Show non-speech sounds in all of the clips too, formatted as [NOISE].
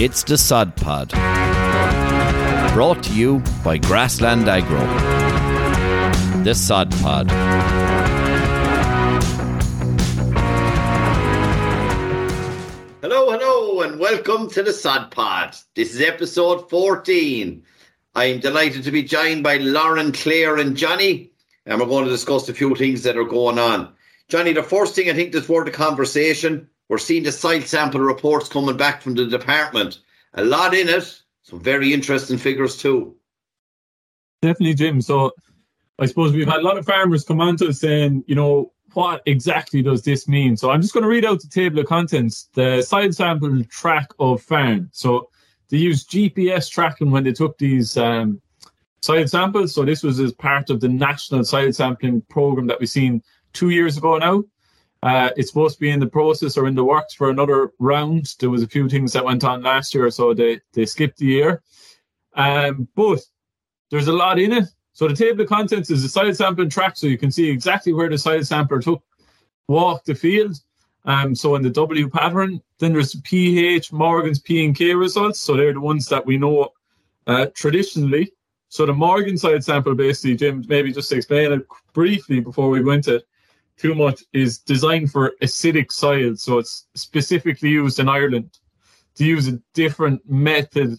It's the Sod Pod. Brought to you by Grassland Agro. The Sod Pod. Hello, hello, and welcome to the Sod Pod. This is episode 14. I'm delighted to be joined by Lauren, Claire, and Johnny, and we're going to discuss a few things that are going on. Johnny, the first thing I think that's worth a conversation, we're seeing the soil sample reports coming back from the department. A lot in it, some very interesting figures too. Definitely, Jim. So I suppose we've had a lot of farmers come on to us saying, you know, what exactly does this mean? So I'm just going to read out the table of contents, the soil sample track of farm. So they used GPS tracking when they took these um, samples. So this was as part of the national soil sampling program that we've seen two years ago now. Uh, it's supposed to be in the process or in the works for another round. There was a few things that went on last year, so they, they skipped the year. Um, but there's a lot in it. So the table of contents is a soil sampling track, so you can see exactly where the soil sampler took, walked the field. Um, so in the W pattern, then there's the pH, Morgan's P and K results. So they're the ones that we know uh, traditionally. So the Morgan side sample, basically, Jim, maybe just explain it briefly before we go into it too much, is designed for acidic soil. So it's specifically used in Ireland to use a different method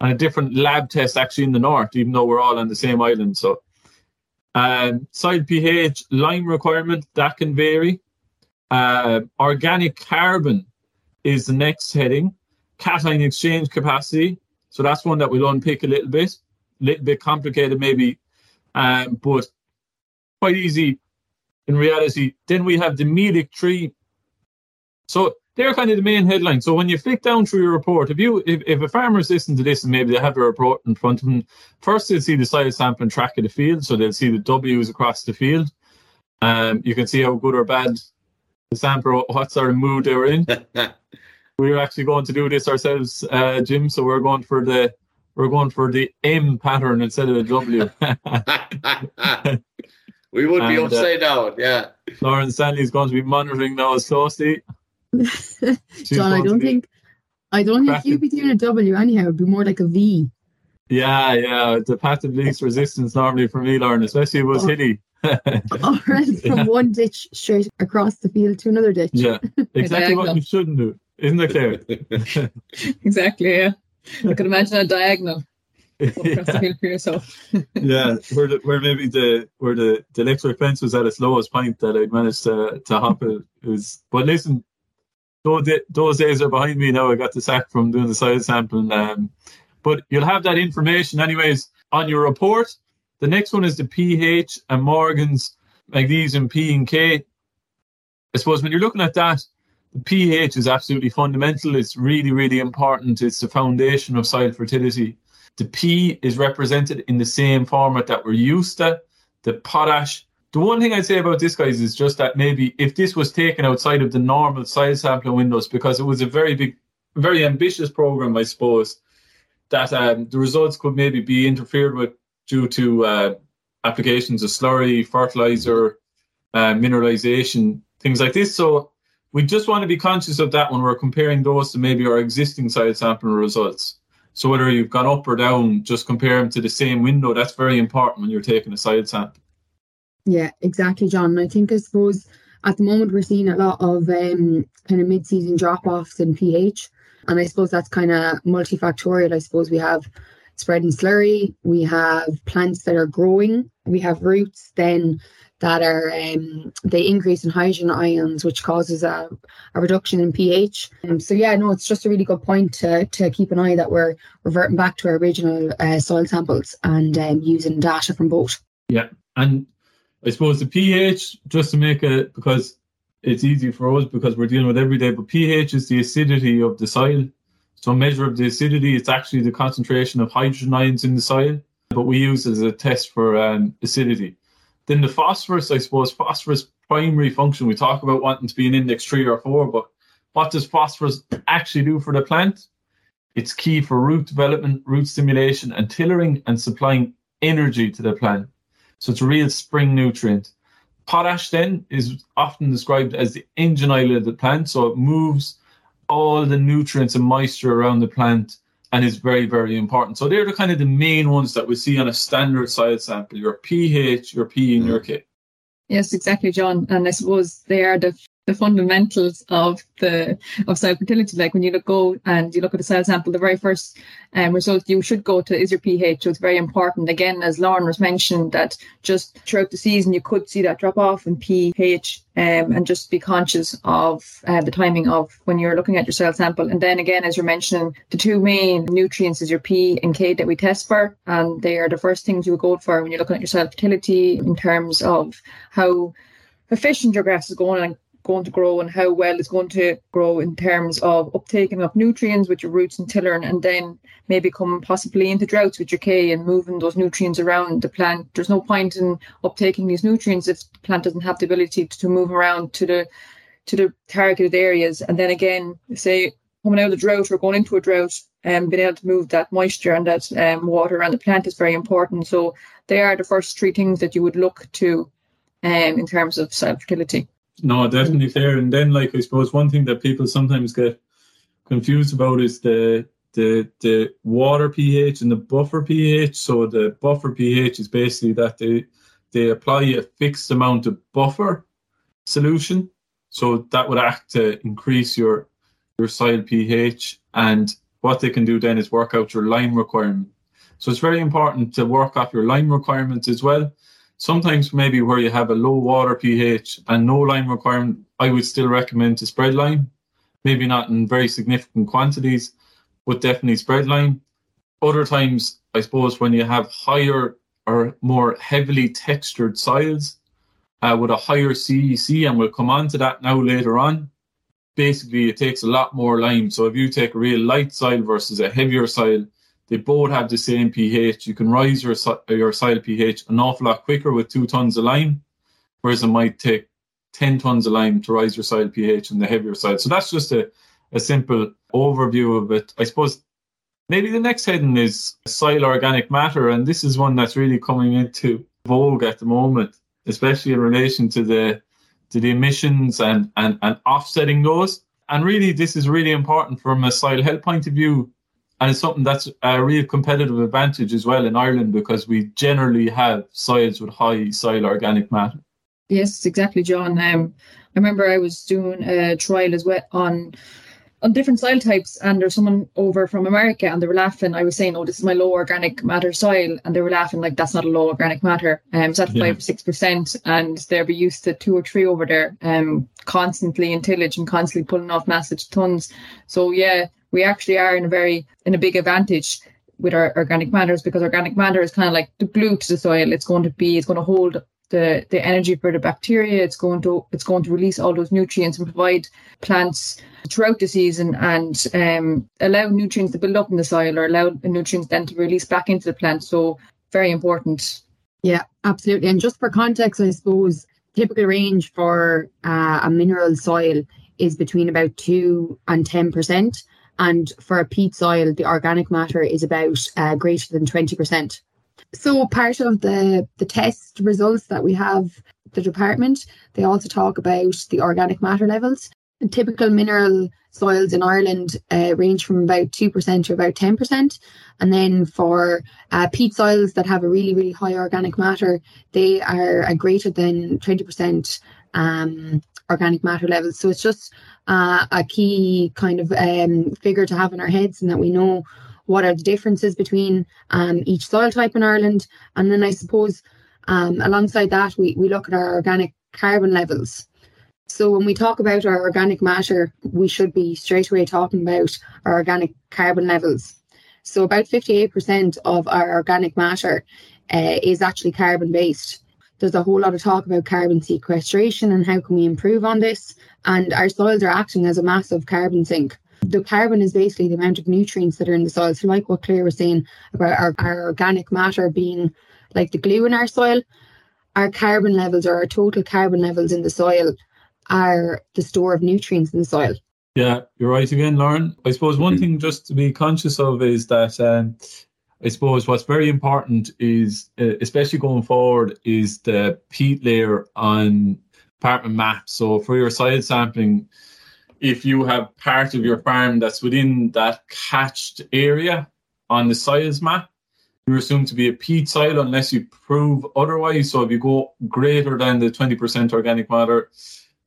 and a different lab test actually in the north, even though we're all on the same island. So um, soil pH, lime requirement, that can vary. Uh, organic carbon is the next heading. Cation exchange capacity. So that's one that we'll unpick a little bit. A little bit complicated maybe, um, but quite easy in reality. Then we have the Mehlich three. So they're kind of the main headlines. So when you flick down through your report, if you if, if a farmer's listening to this and maybe they have the report in front of them, first they'll see the soil sampling track of the field, so they'll see the W's across the field. Um, you can see how good or bad the sample, what sort of mood they were in. [LAUGHS] we're actually going to do this ourselves, uh, Jim. So we're going for the we're going for the M pattern instead of the W. [LAUGHS] [LAUGHS] we would be And, uh, upside down, yeah. Lauren Stanley is going to be monitoring those closely. [LAUGHS] She's John, I don't think I don't think you'd be doing a W anyhow. It'd be more like a V. Yeah, yeah. The path of least resistance normally for me, Lauren, especially if it was Oh. hilly. [LAUGHS] Or else from one ditch straight across the field to another ditch. yeah, [LAUGHS] exactly what you shouldn't do, isn't it, Claire? Exactly, yeah. I could imagine a diagonal across the yeah, for yourself. yeah. Where, the, where maybe the where the, the electric fence was at its lowest point that I managed to to hop it. it was, but listen, those, those days are behind me now. I got the sack from doing the soil sampling. Um, but you'll have that information anyways on your report. The next one is the pH and Morgan's magnesium P and K. I suppose when you're looking at that, the pH is absolutely fundamental. It's really, really important. It's the foundation of soil fertility. The P is represented in the same format that we're used to. The potash. The one thing I'd say about this, guys, is just that maybe if this was taken outside of the normal soil sampling windows, because it was a very big, very ambitious program, I suppose, that um, the results could maybe be interfered with due to uh, applications of slurry, fertilizer, uh, mineralization, things like this. So we just want to be conscious of that when we're comparing those to maybe our existing soil sampling results. So whether you've gone up or down, just compare them to the same window. That's very important when you're taking a side sample. Yeah, exactly, John. And I think I suppose at the moment we're seeing a lot of um, kind of mid-season drop-offs in pH, and I suppose that's kind of multifactorial. I suppose we have spreading slurry, we have plants that are growing, we have roots then that are um, they increase in hydrogen ions, which causes a, a reduction in pH. Um, so yeah, no, it's just a really good point to to keep an eye that we're reverting back to our original uh, soil samples and um, using data from both. Yeah, and I suppose the pH, just to make it because it's easy for us because we're dealing with every day, but pH is the acidity of the soil. So a measure of the acidity, it's actually the concentration of hydrogen ions in the soil, but we use as a test for um, acidity. Then the phosphorus, I suppose, phosphorus primary function, we talk about wanting to be an index three or four, but what does phosphorus actually do for the plant? It's key for root development, root stimulation, and tillering and supplying energy to the plant. So it's a real spring nutrient. Potash then is often described as the engine oil of the plant, so it moves all the nutrients and moisture around the plant and is very, very important. So they're the kind of the main ones that we see on a standard soil sample, your pH, your P and your mm. K. Yes, exactly, John. And I suppose they are the the fundamentals of the of soil fertility. Like when you look go and you look at a soil sample, the very first um, result you should go to is your pH. So it's very important. Again, as Lauren was mentioned, that just throughout the season you could see that drop off in pH, um, and just be conscious of uh, the timing of when you're looking at your soil sample. And then again, as you're mentioning, the two main nutrients is your P and K that we test for, and they are the first things you would go for when you're looking at your soil fertility in terms of how efficient your grass is going going to grow and how well it's going to grow in terms of uptaking of nutrients with your roots and tiller and then maybe come possibly into droughts with your K and moving those nutrients around the plant. There's no point in uptaking these nutrients if the plant doesn't have the ability to move around to the to the targeted areas. And then again, say coming out of the drought or going into a drought and um, being able to move that moisture and that um, water around the plant is very important. So they are the first three things that you would look to um, in terms of soil fertility. No, definitely fair. And then, like I suppose, one thing that people sometimes get confused about is the the the water pH and the buffer pH. So the buffer pH is basically that they they apply a fixed amount of buffer solution. So that would act to increase your your soil pH. And what they can do then is work out your lime requirement. So it's very important to work off your lime requirements as well. Sometimes maybe where you have a low water pH and no lime requirement, I would still recommend to spread lime. Maybe not in very significant quantities, but definitely spread lime. Other times, I suppose, when you have higher or more heavily textured soils uh, with a higher CEC, and we'll come on to that now later on. Basically, it takes a lot more lime. So if you take a real light soil versus a heavier soil, they both have the same pH. You can rise your your soil pH an awful lot quicker with two tons of lime, whereas it might take ten tons of lime to rise your soil pH in the heavier soil. So that's just a, a simple overview of it. I suppose maybe the next heading is soil organic matter, and this is one that's really coming into vogue at the moment, especially in relation to the to the emissions and and, and offsetting those. And really, this is really important from a soil health point of view and it's something that's a real competitive advantage as well in Ireland because we generally have soils with high soil organic matter. Yes, exactly, John. Um, I remember I was doing a trial as well on on different soil types, and there's someone over from America, and they were laughing. I was saying, "Oh, this is my low organic matter soil," and they were laughing like that's not a low organic matter. Um, it's at five or six percent, and they'll be used to two or three over there, um, constantly in tillage and constantly pulling off massive tons. So yeah, we actually are in a very in a big advantage with our organic matters because organic matter is kind of like the glue to the soil. It's going to be it's going to hold the the energy for the bacteria. It's going to it's going to release all those nutrients and provide plants throughout the season and um, allow nutrients to build up in the soil or allow the nutrients then to release back into the plant. So very important. Yeah, absolutely. And just for context, I suppose typical range for uh, a mineral soil is between about two and ten percent. And for a peat soil, the organic matter is about uh, greater than 20%. So part of the, the test results that we have the department, they also talk about the organic matter levels. And typical mineral soils in Ireland uh, range from about 2% to about 10%. And then for uh, peat soils that have a really, really high organic matter, they are greater than 20% um, organic matter levels. So it's just uh, a key kind of um, figure to have in our heads and that we know what are the differences between um, each soil type in Ireland. And then I suppose um, alongside that, we, we look at our organic carbon levels. So when we talk about our organic matter, we should be straight away talking about our organic carbon levels. So about 58% of our organic matter uh, is actually carbon based there's a whole lot of talk about carbon sequestration and how can we improve on this. And our soils are acting as a massive carbon sink. The carbon is basically the amount of nutrients that are in the soil. So, like what Claire was saying about our, our organic matter being like the glue in our soil, our carbon levels or our total carbon levels in the soil are the store of nutrients in the soil. Yeah, you're right again, Lauren. I suppose one mm-hmm. thing just to be conscious of is that um, I suppose what's very important is, uh, especially going forward, is the peat layer on apartment maps. So for your soil sampling, if you have part of your farm that's within that catched area on the soils map, you're assumed to be a peat soil unless you prove otherwise. So if you go greater than the 20% organic matter,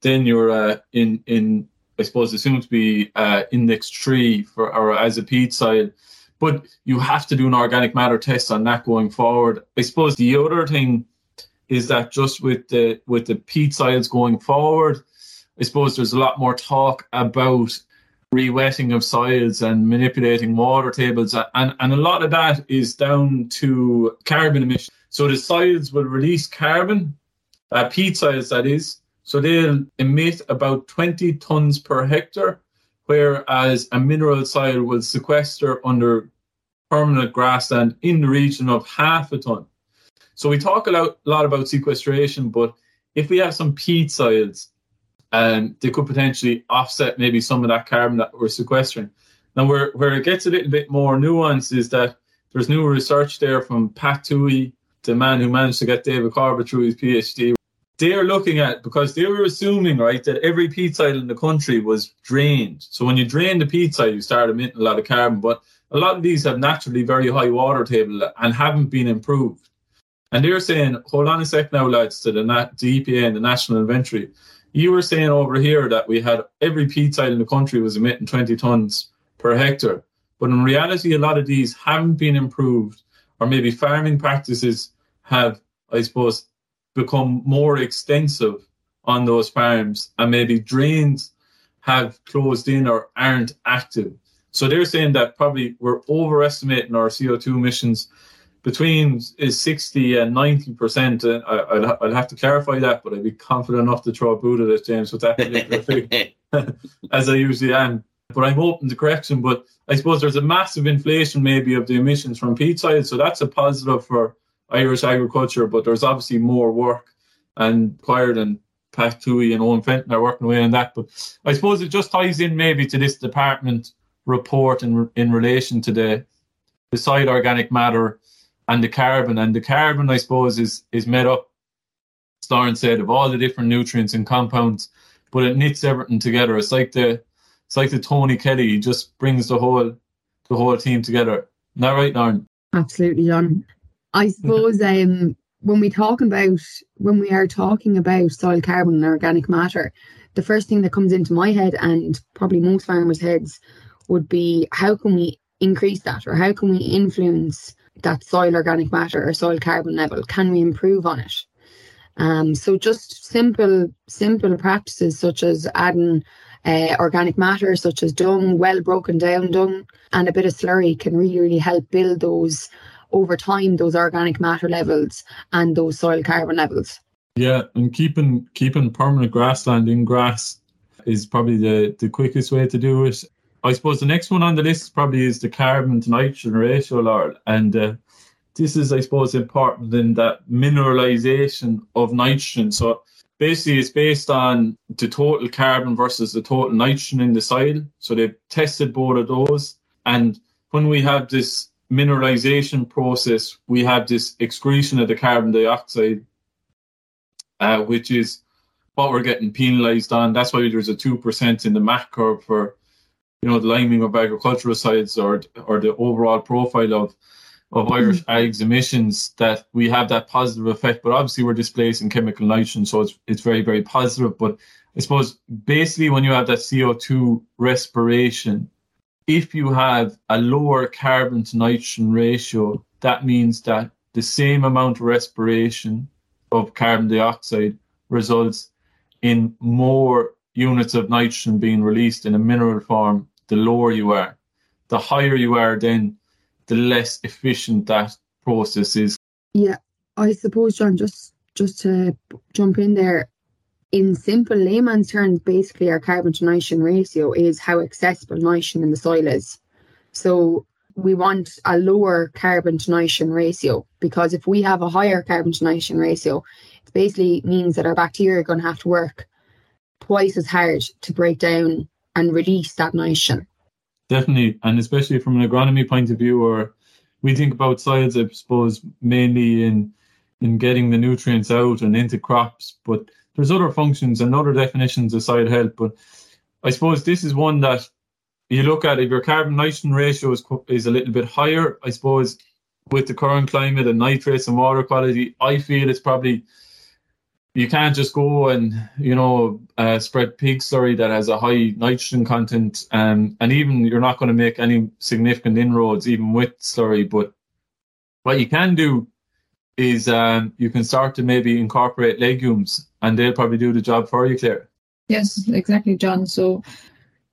then you're uh, in in I suppose assumed to be uh, index three for or as a peat soil. But you have to do an organic matter test on that going forward. I suppose the other thing is that just with the with the peat soils going forward, I suppose there's a lot more talk about re-wetting of soils and manipulating water tables and, and a lot of that is down to carbon emissions so the soils will release carbon uh, peat soils that is. So they'll emit about 20 tons per hectare whereas a mineral soil will sequester under permanent grassland in the region of half a ton. So we talk a lot, a lot about sequestration but if we have some peat soils and they could potentially offset maybe some of that carbon that we're sequestering. Now, where, where it gets a little bit more nuanced is that there's new research there from Pat Tuohy, the man who managed to get David Corbett through his PhD. They're looking at because they were assuming right that every peat site in the country was drained. So when you drain the peat site, you start emitting a lot of carbon. But a lot of these have naturally very high water table and haven't been improved. And they're saying, hold on a sec now, lads, to the, the EPA and the National Inventory you were saying over here that we had every peat site in the country was emitting 20 tons per hectare. But in reality, a lot of these haven't been improved, or maybe farming practices have, I suppose, become more extensive on those farms, and maybe drains have closed in or aren't active. So they're saying that probably we're overestimating our CO2 emissions between is 60 and 90 percent. Uh, I'll, I'll have to clarify that, but I'd be confident enough to throw a boot at it, James, with that [LAUGHS] [LAUGHS] as I usually am. But I'm open to correction. But I suppose there's a massive inflation maybe of the emissions from peat side, so that's a positive for Irish agriculture. But there's obviously more work and required, and Pat Tuohy and Owen Fenton are working away on that. But I suppose it just ties in maybe to this department report in in relation to the the soil organic matter and the carbon. And the carbon, I suppose, is is made up, as Lauren said, of all the different nutrients and compounds, but it knits everything together. It's like the it's like the Tony Kelly. He just brings the whole the whole team together. Isn't that right, Lauren? Absolutely, John. I suppose [LAUGHS] um, when we talk about when we are talking about soil carbon and organic matter, the first thing that comes into my head and probably most farmers' heads would be how can we increase that or how can we influence that soil organic matter or soil carbon level? Can we improve on it? Um, so just simple, simple practices such as adding uh, organic matter, such as dung, well broken down dung, and a bit of slurry can really, really help build those over time, those organic matter levels and those soil carbon levels. Yeah, and keeping keeping permanent grassland in grass is probably the, the quickest way to do it. I suppose the next one on the list probably is the carbon to nitrogen ratio, Lord. And uh, this is, I suppose, important in that mineralization of nitrogen. So basically, it's based on the total carbon versus the total nitrogen in the soil. So they've tested both of those. And when we have this mineralization process, we have this excretion of the carbon dioxide, uh, which is what we're getting penalized on. That's why there's a 2% in the MAC curve for you know, the liming of agricultural sites or or the overall profile of of mm-hmm. Irish ag's emissions that we have that positive effect. But obviously we're displacing chemical nitrogen, so it's it's very, very positive. But I suppose basically when you have that CO2 respiration, if you have a lower carbon to nitrogen ratio, that means that the same amount of respiration of carbon dioxide results in more units of nitrogen being released in a mineral form the lower you are. The higher you are, then the less efficient that process is. Yeah, I suppose, John, just just to jump in there, in simple layman's terms, basically our carbon to nitrogen ratio is how accessible nitrogen in the soil is. So we want a lower carbon to nitrogen ratio because if we have a higher carbon to nitrogen ratio, it basically means that our bacteria are going to have to work twice as hard to break down and release that nitrogen. Definitely, and especially from an agronomy point of view, or we think about soils, I suppose, mainly in in getting the nutrients out and into crops, but there's other functions and other definitions of soil health. But I suppose this is one that you look at if your carbon nitrogen ratio is, is a little bit higher, I suppose with the current climate and nitrates and water quality, I feel it's probably you can't just go and you know uh, spread pig slurry that has a high nitrogen content, um, and even you're not going to make any significant inroads even with slurry. But what you can do is um, you can start to maybe incorporate legumes, and they'll probably do the job for you, Claire. Yes, exactly, John. So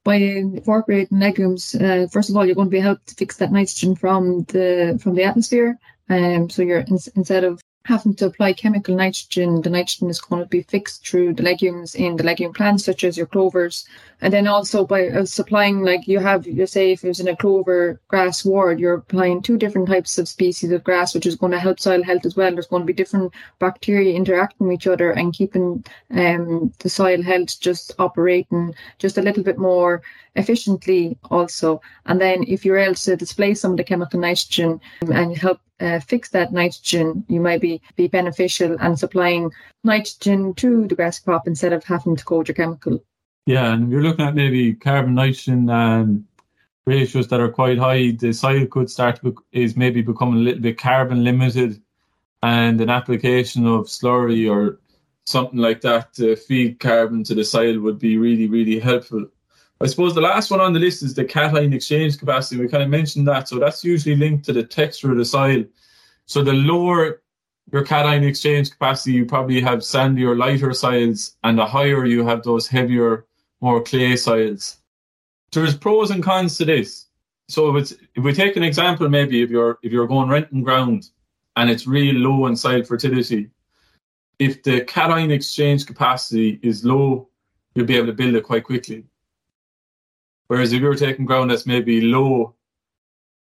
by incorporating legumes, uh, first of all, you're going to be helped to fix that nitrogen from the from the atmosphere. Um, so you're in, instead of having to apply chemical nitrogen, the nitrogen is going to be fixed through the legumes in the legume plants, such as your clovers. And then also by uh, supplying, like you have, you say, if it was in a clover grass sward, you're applying two different types of species of grass, which is going to help soil health as well. There's going to be different bacteria interacting with each other and keeping um, the soil health just operating just a little bit more efficiently also. And then if you're able to display some of the chemical nitrogen and help uh, fix that nitrogen, you might be, be beneficial and supplying nitrogen to the grass crop instead of having to coat your chemical. Yeah, and if you're looking at maybe carbon nitrogen um, ratios that are quite high, the soil could start be, is maybe becoming a little bit carbon limited, and an application of slurry or something like that to feed carbon to the soil would be really, really helpful. I suppose the last one on the list is the cation exchange capacity. We kind of mentioned that. So that's usually linked to the texture of the soil. So the lower your cation exchange capacity, you probably have sandier, lighter soils, and the higher you have those heavier, more clay soils. There's pros and cons to this. So if, if we take an example, maybe if you're if you're going renting ground and it's really low in soil fertility, if the cation exchange capacity is low, you'll be able to build it quite quickly. Whereas if you're taking ground that's maybe low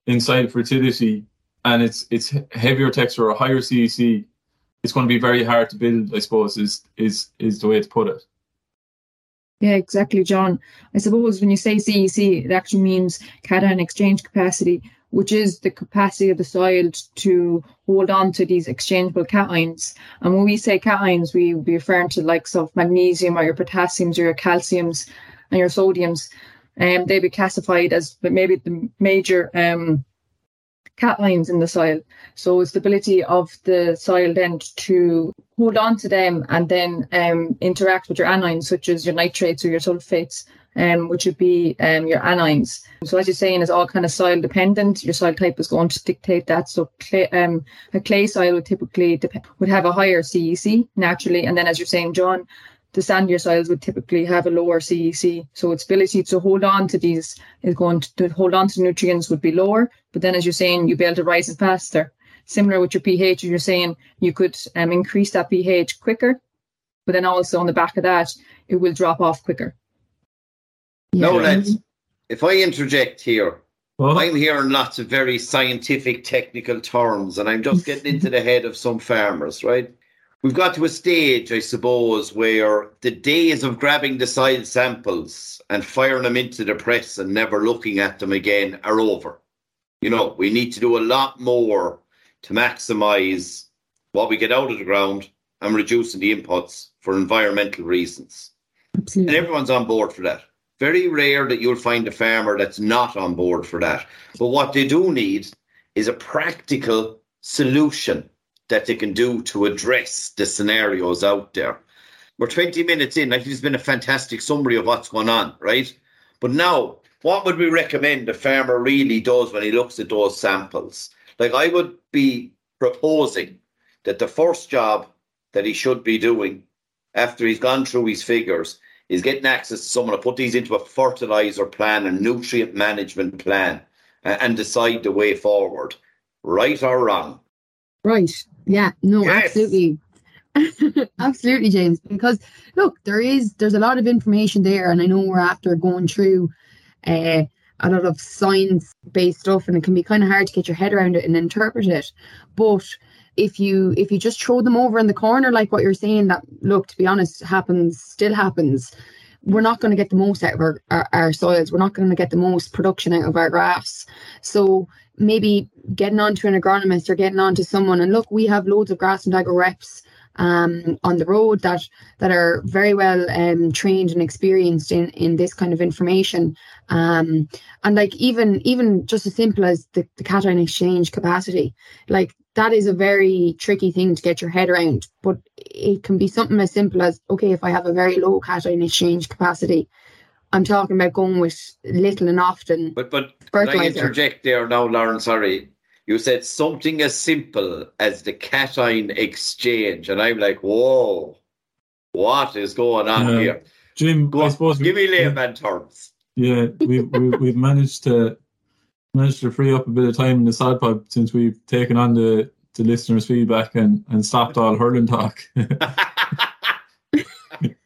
inside fertility and it's it's heavier texture or higher CEC, it's going to be very hard to build. I suppose is is is the way to put it. Yeah, exactly, John. I suppose when you say CEC, it actually means cation exchange capacity, which is the capacity of the soil to hold on to these exchangeable cations. And when we say cations, we be referring to likes of magnesium or your potassiums or your calciums and your sodiums um, they'd be classified as maybe the major um, cations in the soil. So stability of the soil then to hold on to them and then um, interact with your anions, such as your nitrates or your sulfates, um, which would be um, your anions. So as you're saying, it's all kind of soil dependent. Your soil type is going to dictate that. So clay, um, a clay soil would typically dep- would have a higher CEC naturally, and then as you're saying, John, the sandier soils would typically have a lower CEC. So its ability to hold on to these is going to, to hold on to nutrients would be lower. But then, as you're saying, you'll be able to rise it faster. Similar with your pH, as you're saying, you could um, increase that pH quicker. But then also on the back of that, it will drop off quicker. Yeah. No, lads, if I interject here, well, I'm hearing lots of very scientific, technical terms, and I'm just [LAUGHS] getting into the head of some farmers, right? We've got to a stage, I suppose, where the days of grabbing the soil samples and firing them into the press and never looking at them again are over. You know, we need to do a lot more to maximize what we get out of the ground and reducing the inputs for environmental reasons. Absolutely. And everyone's on board for that. Very rare that you'll find a farmer that's not on board for that. But what they do need is a practical solution that they can do to address the scenarios out there. We're 20 minutes in. I think it's been a fantastic summary of what's going on, right? But now, what would we recommend a farmer really does when he looks at those samples? Like, I would be proposing that the first job that he should be doing after he's gone through his figures is getting access to someone to put these into a fertilizer plan, a nutrient management plan, and decide the way forward, right or wrong. Right. Yeah. No, yes. absolutely. [LAUGHS] absolutely, James. Because look, there is there's a lot of information there, and I know we're after going through uh, a lot of science based stuff, and it can be kind of hard to get your head around it and interpret it. But if you if you just throw them over in the corner, like what you're saying, that look, to be honest, happens still happens. We're not going to get the most out of our, our, our soils. We're not going to get the most production out of our grass. So maybe getting onto an agronomist or getting onto someone. And look, we have loads of Grassland Agro reps um, on the road that that are very well um, trained and experienced in in this kind of information. Um, and like even even just as simple as the, the cation exchange capacity, like that is a very tricky thing to get your head around. But it can be something as simple as okay, if I have a very low cation exchange capacity, I'm talking about going with little and often. But but can I interject there now, Lauren? Sorry, you said something as simple as the cation exchange, and I'm like, whoa, what is going on Yeah. here? Jim, Go I on, suppose we- give me layman terms. Yeah, we've we, we've managed to managed to free up a bit of time in the Sod Pod since we've taken on the, the listeners' feedback and, and stopped all hurling talk. [LAUGHS]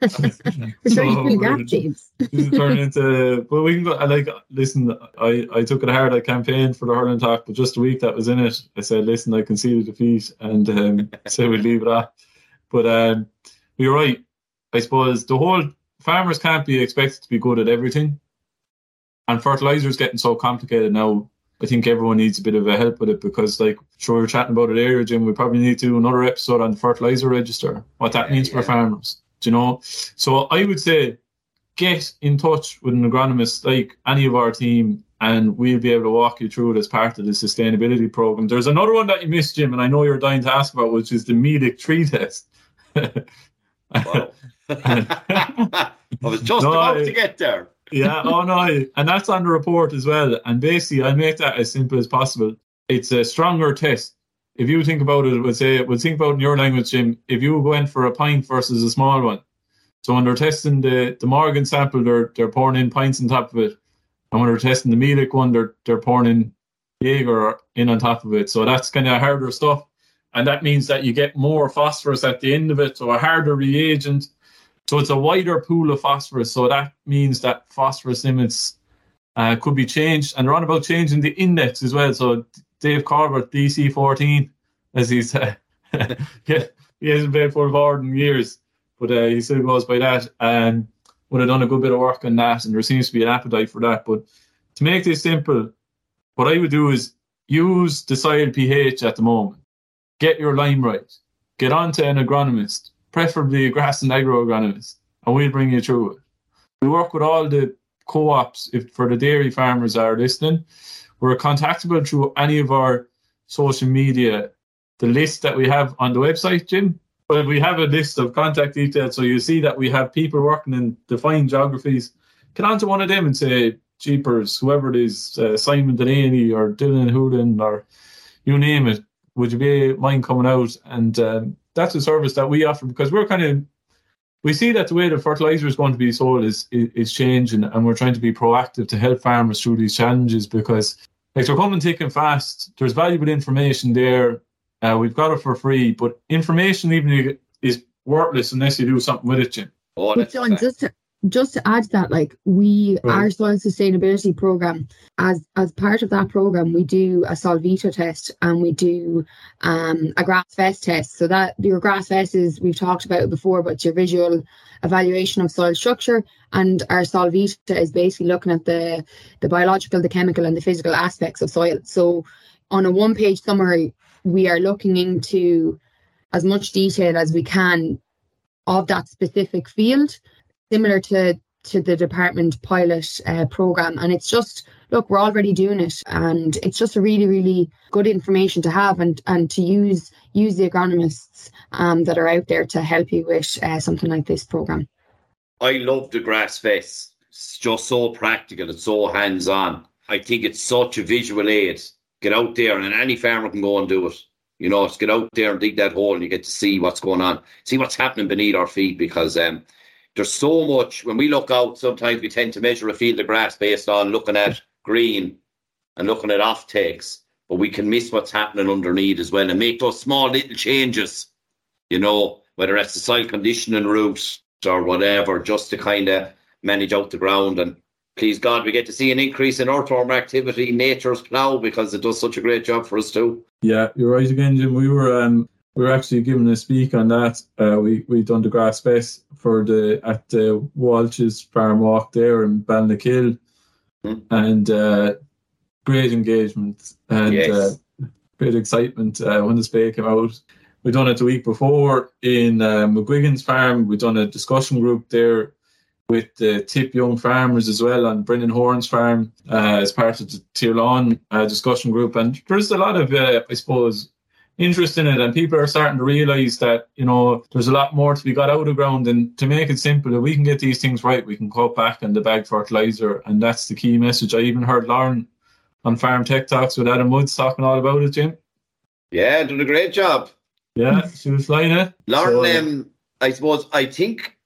We're trying to So fill the gap, we're- James. this is turning into but we can go I like listen I, I took it hard. I campaigned for the hurling talk but just a week that was in it I said listen I conceded defeat and um [LAUGHS] so we leave it at. But um you're right. I suppose the whole farmers can't be expected to be good at everything. And fertilizer is getting so complicated now. I think everyone needs a bit of a help with it because like sure we we're chatting about it earlier Jim we probably need to do another episode on the fertilizer register what that Yeah, means for farmers you know so I would say get in touch with an agronomist like any of our team and we'll be able to walk you through it as part of the sustainability program. There's another one that you missed, Jim, and I know you're dying to ask about, which is the Mehlich three test. Wow. [LAUGHS] I was just No, about I- to get there. yeah, oh no, and that's on the report as well. And basically, I make that as simple as possible. It's a stronger test. If you think about it, we'll say, we'll think about in your language, Jim. If you went for a pint versus a small one, so when they're testing the the Morgan sample, they're they're pouring in pints on top of it, and when they're testing the Mehlich one, they're they're pouring in Jaeger in on top of it. So that's kind of harder stuff, and that means that you get more phosphorus at the end of it, so a harder reagent. So it's a wider pool of phosphorus. So that means that phosphorus limits uh, could be changed, and they're on about changing the index as well. So Dave Corbett, DC fourteen, as he's uh, [LAUGHS] yeah, he hasn't played full forward in years, but uh, he still goes by that. And would have done a good bit of work on that, and there seems to be an appetite for that. But to make this simple, what I would do is use the soil pH at the moment. Get your lime right. Get onto an agronomist, preferably a Grassland Agro agronomist, and we'll bring you through it. We work with all the co-ops if for the dairy farmers are listening. We're contactable through any of our social media. The list that we have on the website, Jim. But we have a list of contact details, so you see that we have people working in defined geographies. Get onto one of them and say, "Jeepers, whoever it is, uh, Simon Delaney or Dylan Hooden or you name it, would you be mind coming out?" And um, that's a service that we offer because we're kind of we see that the way the fertilizer is going to be sold is, is is changing, and we're trying to be proactive to help farmers through these challenges because like they're coming thick and fast. There's valuable information there. Uh, we've got it for free, but information even is worthless unless you do something with it, Jim. Oh, But that's a John, just to, just to add to that, like we Right. our soil sustainability program, as as part of that program, we do a Solvita test and we do um, a grass fest test. So that your grass fest is we've talked about it before, but it's your visual evaluation of soil structure, and our Solvita is basically looking at the the biological, the chemical, and the physical aspects of soil. So on a one page summary, we are looking into as much detail as we can of that specific field similar to to the department pilot uh, program and it's just look we're already doing it and it's just a really really good information to have and and to use use the agronomists um, that are out there to help you with uh, something like this program I love the grass fest. It's just so practical. It's so hands on. I think it's such a visual aid. Get out there, and any farmer can go and do it. You know, just get out there and dig that hole, and you get to see what's going on, see what's happening beneath our feet. Because um, there's so much. When we look out, sometimes we tend to measure a field of grass based on looking at green and looking at off takes, but we can miss what's happening underneath as well, and make those small little changes. You know, whether that's the soil conditioning route or whatever, just to kind of manage out the ground. And please God, we get to see an increase in earthworm activity, nature's plough, because it does such a great job for us too. Yeah, you're right again, Jim. We were um we were actually given a speak on that. Uh, we we done the grass fest for the at the Walsh's farm walk there in Balnakill, Hmm. and uh, great engagement and Yes. uh, great excitement uh, when the spay came out. We done it the week before in uh, McGuigan's farm. We done a discussion group there with the Tip Young Farmers as well on Brendan Horn's farm uh, as part of the Tirlawn uh, discussion group. And there's a lot of, uh, I suppose, interest in it, and people are starting to realise that you know there's a lot more to be got out of the ground. And to make it simple, if we can get these things right, we can cut back on the bag fertilizer, and that's the key message. I even heard Lauren on Farm Tech Talks with Adam Woods talking all about it, Jim. Yeah, doing a great job. Yeah, she was flying it. Lauren, So, um, I suppose, I think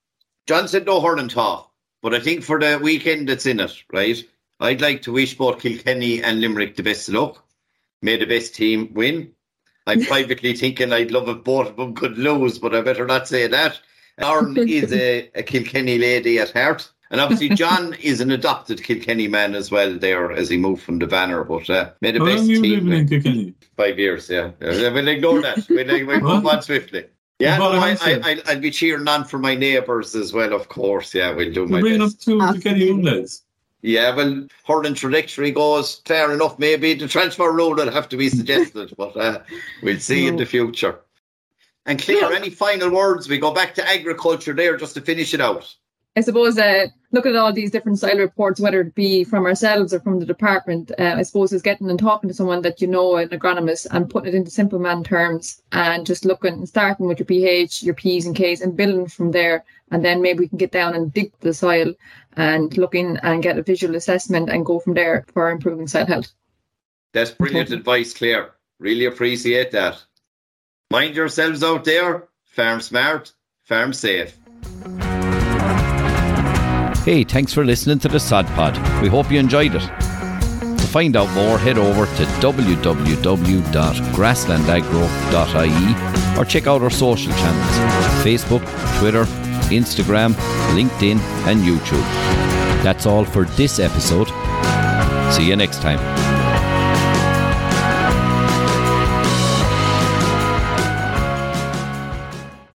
John said no hurling talk, but I think for the weekend that's in it, right, I'd like to wish both Kilkenny and Limerick the best of luck. May the best team win. I'm privately thinking I'd love if both of them could lose, but I better not say that. Lauren is a, a Kilkenny lady at heart. And obviously, [LAUGHS] John is an adopted Kilkenny man as well there as he moved from the banner. But uh, may the How best long you team living in Kilkenny? Five years, yeah. yeah. We'll ignore that. We'll, we'll [LAUGHS] move on swiftly. Yeah, no, I, Hampstead. I, I'll, I'll be cheering on for my neighbours as well, of course. Yeah, we'll do my You're bringing up best. two Absolutely. Kilkenny young lads. Yeah, well, her trajectory goes fair enough. Maybe the transfer rule will have to be suggested, [LAUGHS] but uh, we'll see in the future. And Claire, any final words? We go back to agriculture there just to finish it out. I suppose uh, looking at all these different style reports, whether it be from ourselves or from the department, uh, I suppose is getting and talking to someone that you know, an agronomist, and putting it into simple man terms and just looking, and starting with your pH, your P's and K's, and building from there. And then maybe we can get down and dig the soil and look in and get a visual assessment and go from there for improving soil health. That's brilliant advice, Claire. Really appreciate that. Mind yourselves out there. Farm smart, farm safe. Hey, thanks for listening to the Sod Pod. We hope you enjoyed it. To find out more, head over to www.grasslandagro.ie or check out our social channels Facebook, Twitter, Instagram, LinkedIn, and YouTube. That's all for this episode. See you next time.